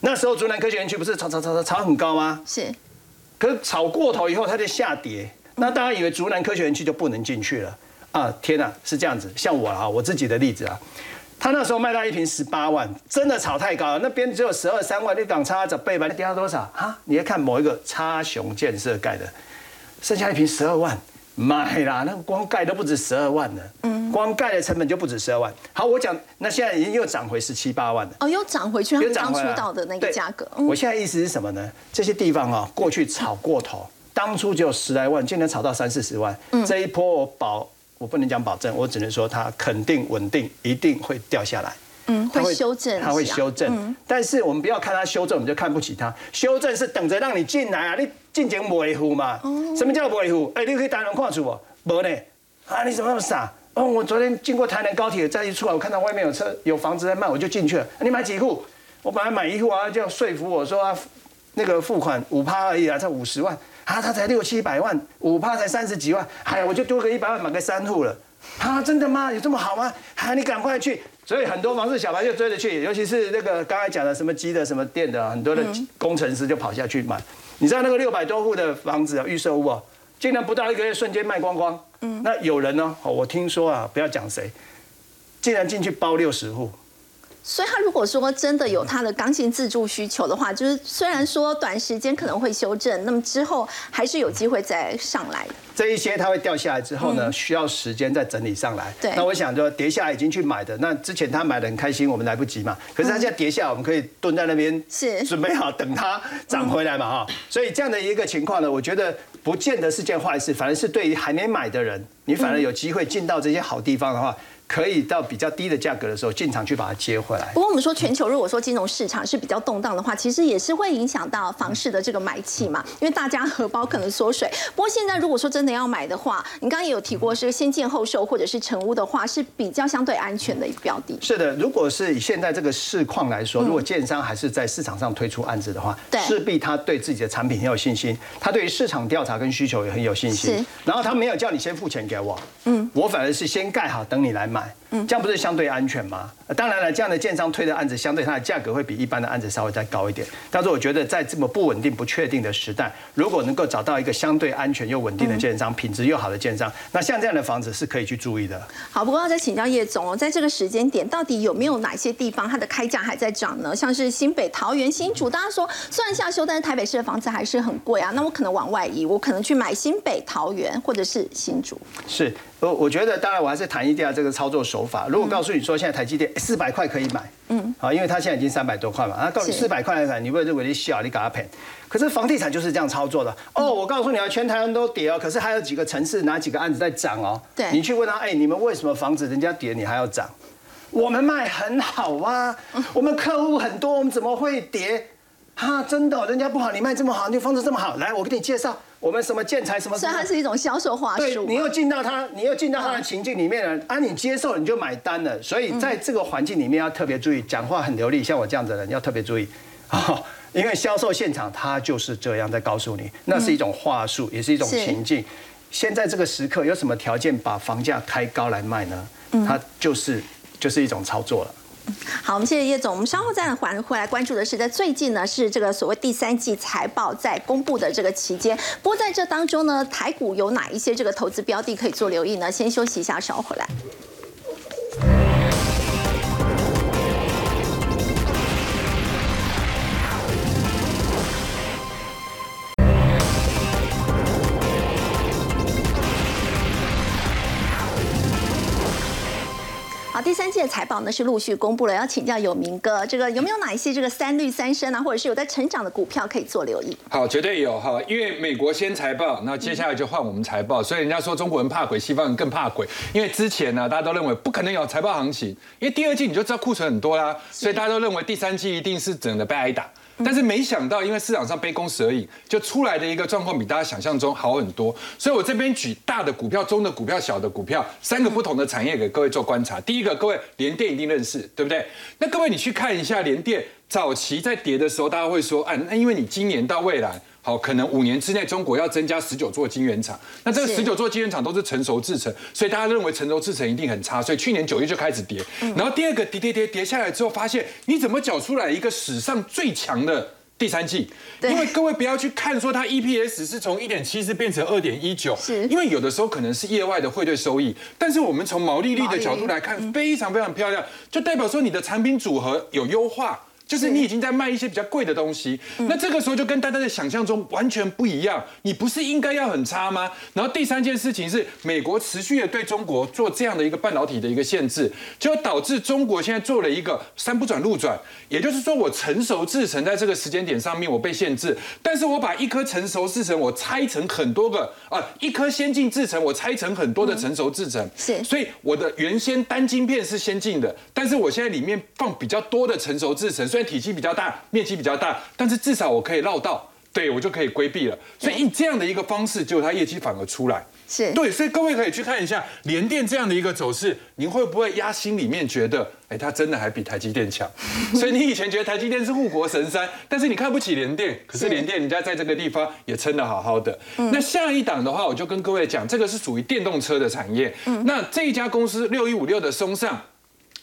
那时候竹南科学园区不是炒炒炒炒炒很高吗？是。可是炒过头以后，它就下跌。那大家以为竹南科学园区就不能进去了啊？天哪，是这样子。像我啊，我自己的例子啊，他那时候卖到一瓶十八万，真的炒太高了。那边只有十二三万，你港差怎倍吧？跌到多少啊？你要看某一个差雄建设盖的，剩下一瓶十二万。买啦，那光盖都不止十二万呢。嗯，光盖的成本就不止十二万。好，我讲，那现在已经又涨回十七八万了。哦，又涨回去，又涨出到的那个价格。我现在意思是什么呢？这些地方啊，过去炒过头，当初只有十来万，今年炒到三四十万。嗯，这一波我保，我不能讲保证，我只能说它肯定稳定，一定会掉下来。嗯，会修正，它会修正。但是我们不要看它修正，我们就看不起它。修正是等着让你进来啊，你。进前维护嘛？什么叫维护？哎，你可以台南看出不？没呢。啊，你怎么那么傻？哦，我昨天经过台南高铁站一出来，我看到外面有车有房子在卖，我就进去了。你买几户？我本来买一户啊，就要说服我说啊，那个付款五趴而已啊，才五十万啊，他才六七百万，五趴才三十几万，哎呀，我就多个一百万买个三户了。啊，真的吗？有这么好吗？啊，你赶快去。所以很多房子小白就追着去，尤其是那个刚才讲的什么机的、什么电的，很多的工程师就跑下去买。你知道那个六百多户的房子啊，预售屋啊，竟然不到一个月瞬间卖光光。嗯，那有人呢？哦，我听说啊，不要讲谁，竟然进去包六十户，所以他如果说真的有他的刚性自助需求的话，就是虽然说短时间可能会修正，那么之后还是有机会再上来。这一些它会掉下来之后呢，需要时间再整理上来。对那我想说跌下来已经去买的，那之前他买的很开心，我们来不及嘛。可是他现在跌下来，我们可以蹲在那边，是准备好等它涨回来嘛哈。所以这样的一个情况呢，我觉得不见得是件坏事，反而是对于还没买的人，你反而有机会进到这些好地方的话。可以到比较低的价格的时候进场去把它接回来。不过我们说全球如果说金融市场是比较动荡的话，其实也是会影响到房市的这个买气嘛，因为大家荷包可能缩水。不过现在如果说真的要买的话，你刚刚也有提过是先建后售或者是成屋的话，是比较相对安全的一个标的。是的，如果是以现在这个市况来说，如果建商还是在市场上推出案子的话，对势必他对自己的产品很有信心，他对于市场调查跟需求也很有信是心。然后他没有叫你先付钱给我，嗯，我反而是先盖好等你来买，嗯，这样不是相对安全吗？呃当然了，这样的建商推的案子，相对它的价格会比一般的案子稍微再高一点。但是我觉得在这么不稳定、不确定的时代，如果能够找到一个相对安全又稳定的建商，品质又好的建商，那像这样的房子是可以去注意的。好，不过要再请教叶总哦，在这个时间点，到底有没有哪些地方它的开价还在涨呢？像是新北、桃园、新竹，大家说虽然下修，但是台北市的房子还是很贵啊。那我可能往外移，我可能去买新北、桃园或者是新竹。是，我我觉得当然我还是谈一下这个操作手法。如果告诉你说现在台积电四百块可以买，嗯，好，因为它现在已经三百多块嘛，那告诉你四百块来买，你会认为你小，你给它赔。可是房地产就是这样操作的哦。我告诉你啊，全台湾都跌哦，可是还有几个城市哪几个案子在涨哦？对你去问他，哎，你们为什么房子人家跌你还要涨？我们卖很好啊，我们客户很多，我们怎么会跌？哈，真的哦、人家不好，你卖这么好，你房子这么好，来，我给你介绍我们什么建材什么什么所以它是一种销售话术。对你又进到他，你又进到他的情境里面了，啊，你接受了你就买单了。所以在这个环境里面要特别注意，讲话很流利，像我这样子的人要特别注意啊，因为销售现场他就是这样在告诉你，那是一种话术，也是一种情境。现在这个时刻有什么条件把房价开高来卖呢？它就是就是一种操作了。好，我们谢谢叶总。我们稍后再还回来关注的是，在最近呢是这个所谓第三季财报在公布的这个期间。不过在这当中呢，台股有哪一些这个投资标的可以做留意呢？先休息一下，稍后回来。第三季的财报呢是陆续公布了，要请教有明哥，这个有没有哪一些这个三绿三升啊，或者是有在成长的股票可以做留意？好，绝对有哈，因为美国先财报，那接下来就换我们财报，所以人家说中国人怕鬼，西方人更怕鬼。因为之前呢，大家都认为不可能有财报行情，因为第二季你就知道库存很多啦，所以大家都认为第三季一定是整的被挨打。但是没想到，因为市场上杯弓蛇影，就出来的一个状况比大家想象中好很多。所以我这边举大的股票、中的股票、小的股票三个不同的产业给各位做观察。第一个，各位联电一定认识，对不对？那各位你去看一下联电早期在跌的时候，大家会说，哎，那因为你今年到未来。好，可能五年之内中国要增加十九座晶圆厂，那这个十九座晶圆厂都是成熟制程，所以大家认为成熟制程一定很差，所以去年九月就开始跌。然后第二个跌跌跌跌下来之后，发现你怎么缴出来一个史上最强的？第三季，因为各位不要去看说它 EPS 是从一点七四变成二点一九，是因为有的时候可能是业外的汇兑收益，但是我们从毛利率的角度来看，非常非常漂亮，就代表说你的产品组合有优化。就是你已经在卖一些比较贵的东西，那这个时候就跟大家的想象中完全不一样。你不是应该要很差吗？然后第三件事情是，美国持续的对中国做这样的一个半导体的一个限制，就导致中国现在做了一个三不转路转，也就是说，我成熟制成在这个时间点上面我被限制，但是我把一颗成熟制成我拆成很多个啊，一颗先进制成我拆成很多的成熟制成，是所以我的原先单晶片是先进的，但是我现在里面放比较多的成熟制程，虽然体积比较大，面积比较大，但是至少我可以绕道，对我就可以规避了。所以以这样的一个方式，结果它业绩反而出来。是对，所以各位可以去看一下联电这样的一个走势，您会不会压心里面觉得，哎，它真的还比台积电强？所以你以前觉得台积电是护国神山，但是你看不起联电，可是是联电人家在这个地方也撑得好好的。那下一档的话，我就跟各位讲，这个是属于电动车的产业。那这一家公司六一五六的松上。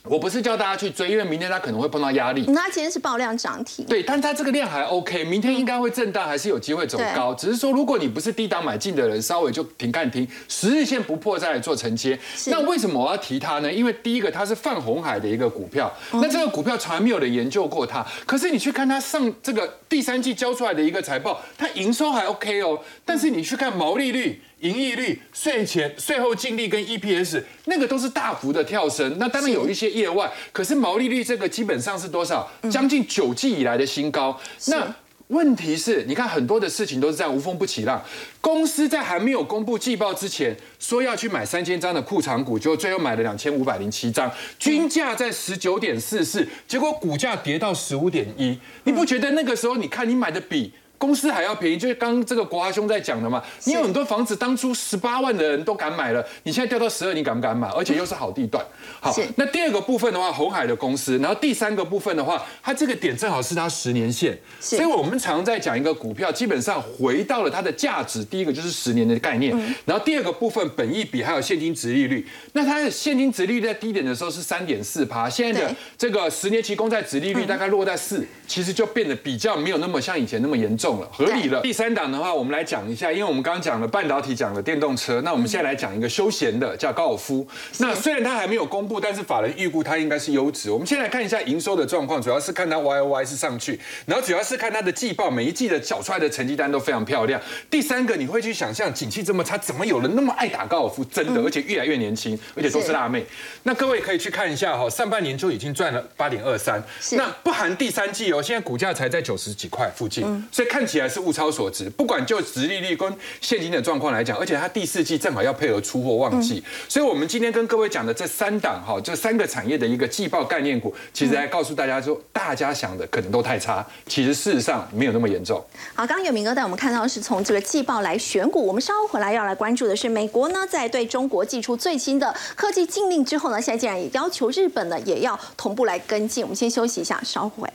我不是叫大家去追，因为明天它可能会碰到压力。那今天是爆量涨停，对，但它这个量还 OK，明天应该会震荡，还是有机会走高。只是说，如果你不是低档买进的人，稍微就停看停，十日线不破再来做承接。那为什么我要提它呢？因为第一个，它是泛红海的一个股票，那这个股票从来没有人研究过它。可是你去看它上这个第三季交出来的一个财报，它营收还 OK 哦，但是你去看毛利率。盈利率、税前、税后净利跟 EPS 那个都是大幅的跳升，那当然有一些业外，可是毛利率这个基本上是多少？将近九季以来的新高。那问题是，你看很多的事情都是这样无风不起浪。公司在还没有公布季报之前，说要去买三千张的库藏股，结果最后买了两千五百零七张，均价在十九点四四，结果股价跌到十五点一。你不觉得那个时候，你看你买的比？公司还要便宜，就是刚这个国华兄在讲的嘛。你有很多房子，当初十八万的人都敢买了，你现在掉到十二，你敢不敢买？而且又是好地段。好，那第二个部分的话，红海的公司，然后第三个部分的话，它这个点正好是它十年线，所以我们常在讲一个股票，基本上回到了它的价值。第一个就是十年的概念，然后第二个部分本益比还有现金值利率。那它的现金值利率在低点的时候是三点四趴，现在的这个十年期公债值利率大概落在四，其实就变得比较没有那么像以前那么严重。了，合理了。第三档的话，我们来讲一下，因为我们刚刚讲了半导体，讲了电动车，那我们现在来讲一个休闲的，叫高尔夫。那虽然它还没有公布，但是法人预估它应该是优质。我们先来看一下营收的状况，主要是看它 Y O Y 是上去，然后主要是看它的季报，每一季的缴出来的成绩单都非常漂亮。第三个，你会去想象，景气这么差，怎么有人那么爱打高尔夫？真的，而且越来越年轻，而且都是辣妹。那各位可以去看一下哈，上半年就已经赚了八点二三，那不含第三季哦，现在股价才在九十几块附近，所以看。看起来是物超所值，不管就殖利率跟现金的状况来讲，而且它第四季正好要配合出货旺季，所以我们今天跟各位讲的这三档哈，这三个产业的一个季报概念股，其实来告诉大家说，大家想的可能都太差，其实事实上没有那么严重。好，刚刚有明哥带我们看到是从这个季报来选股，我们稍后回来要来关注的是美国呢，在对中国寄出最新的科技禁令之后呢，现在竟然也要求日本呢也要同步来跟进。我们先休息一下，稍后回。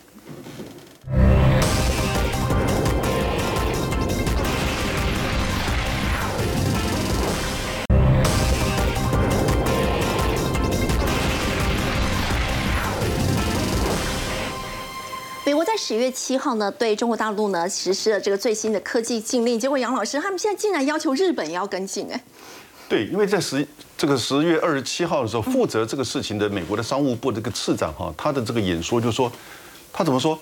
国在十月七号呢，对中国大陆呢实施了这个最新的科技禁令，结果杨老师他们现在竟然要求日本也要跟进，哎，对，因为在十这个十月二十七号的时候，负责这个事情的美国的商务部这个次长哈，他的这个演说就说，他怎么说？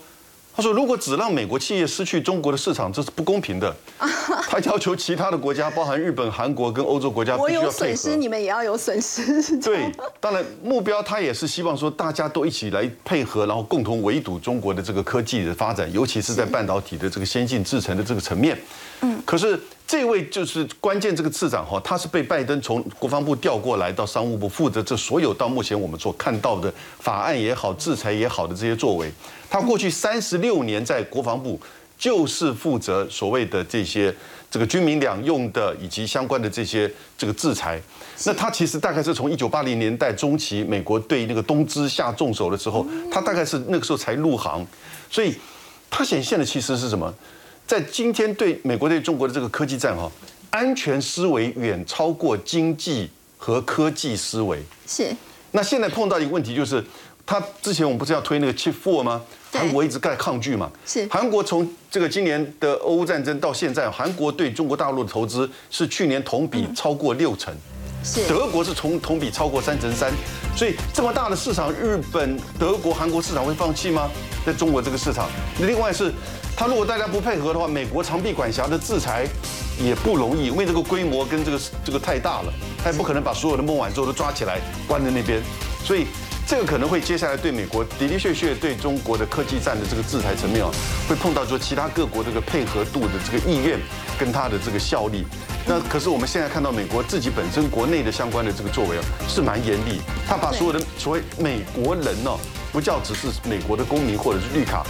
他说：“如果只让美国企业失去中国的市场，这是不公平的。他要求其他的国家，包含日本、韩国跟欧洲国家，我有损失，你们也要有损失。对，当然目标他也是希望说，大家都一起来配合，然后共同围堵中国的这个科技的发展，尤其是在半导体的这个先进制程的这个层面。嗯，可是。”这位就是关键这个次长哈，他是被拜登从国防部调过来到商务部，负责这所有到目前我们所看到的法案也好、制裁也好的这些作为。他过去三十六年在国防部就是负责所谓的这些这个军民两用的以及相关的这些这个制裁。那他其实大概是从一九八零年代中期美国对那个东芝下重手的时候，他大概是那个时候才入行，所以他显现的其实是什么？在今天对美国对中国的这个科技战哈，安全思维远超过经济和科技思维。是。那现在碰到一个问题就是，他之前我们不是要推那个 Chip Four 吗？韩国一直在抗拒嘛。是。韩国从这个今年的俄乌战争到现在，韩国对中国大陆的投资是去年同比超过六成。是。德国是从同比超过三成三，所以这么大的市场，日本、德国、韩国市场会放弃吗？在中国这个市场，另外是。他如果大家不配合的话，美国长臂管辖的制裁也不容易，因为这个规模跟这个这个太大了，他也不可能把所有的孟晚舟都抓起来关在那边，所以这个可能会接下来对美国的的确确对中国的科技战的这个制裁层面啊，会碰到说其他各国这个配合度的这个意愿跟他的这个效力。那可是我们现在看到美国自己本身国内的相关的这个作为啊，是蛮严厉，他把所有的所谓美国人呢。不叫只是美国的公民或者是绿卡，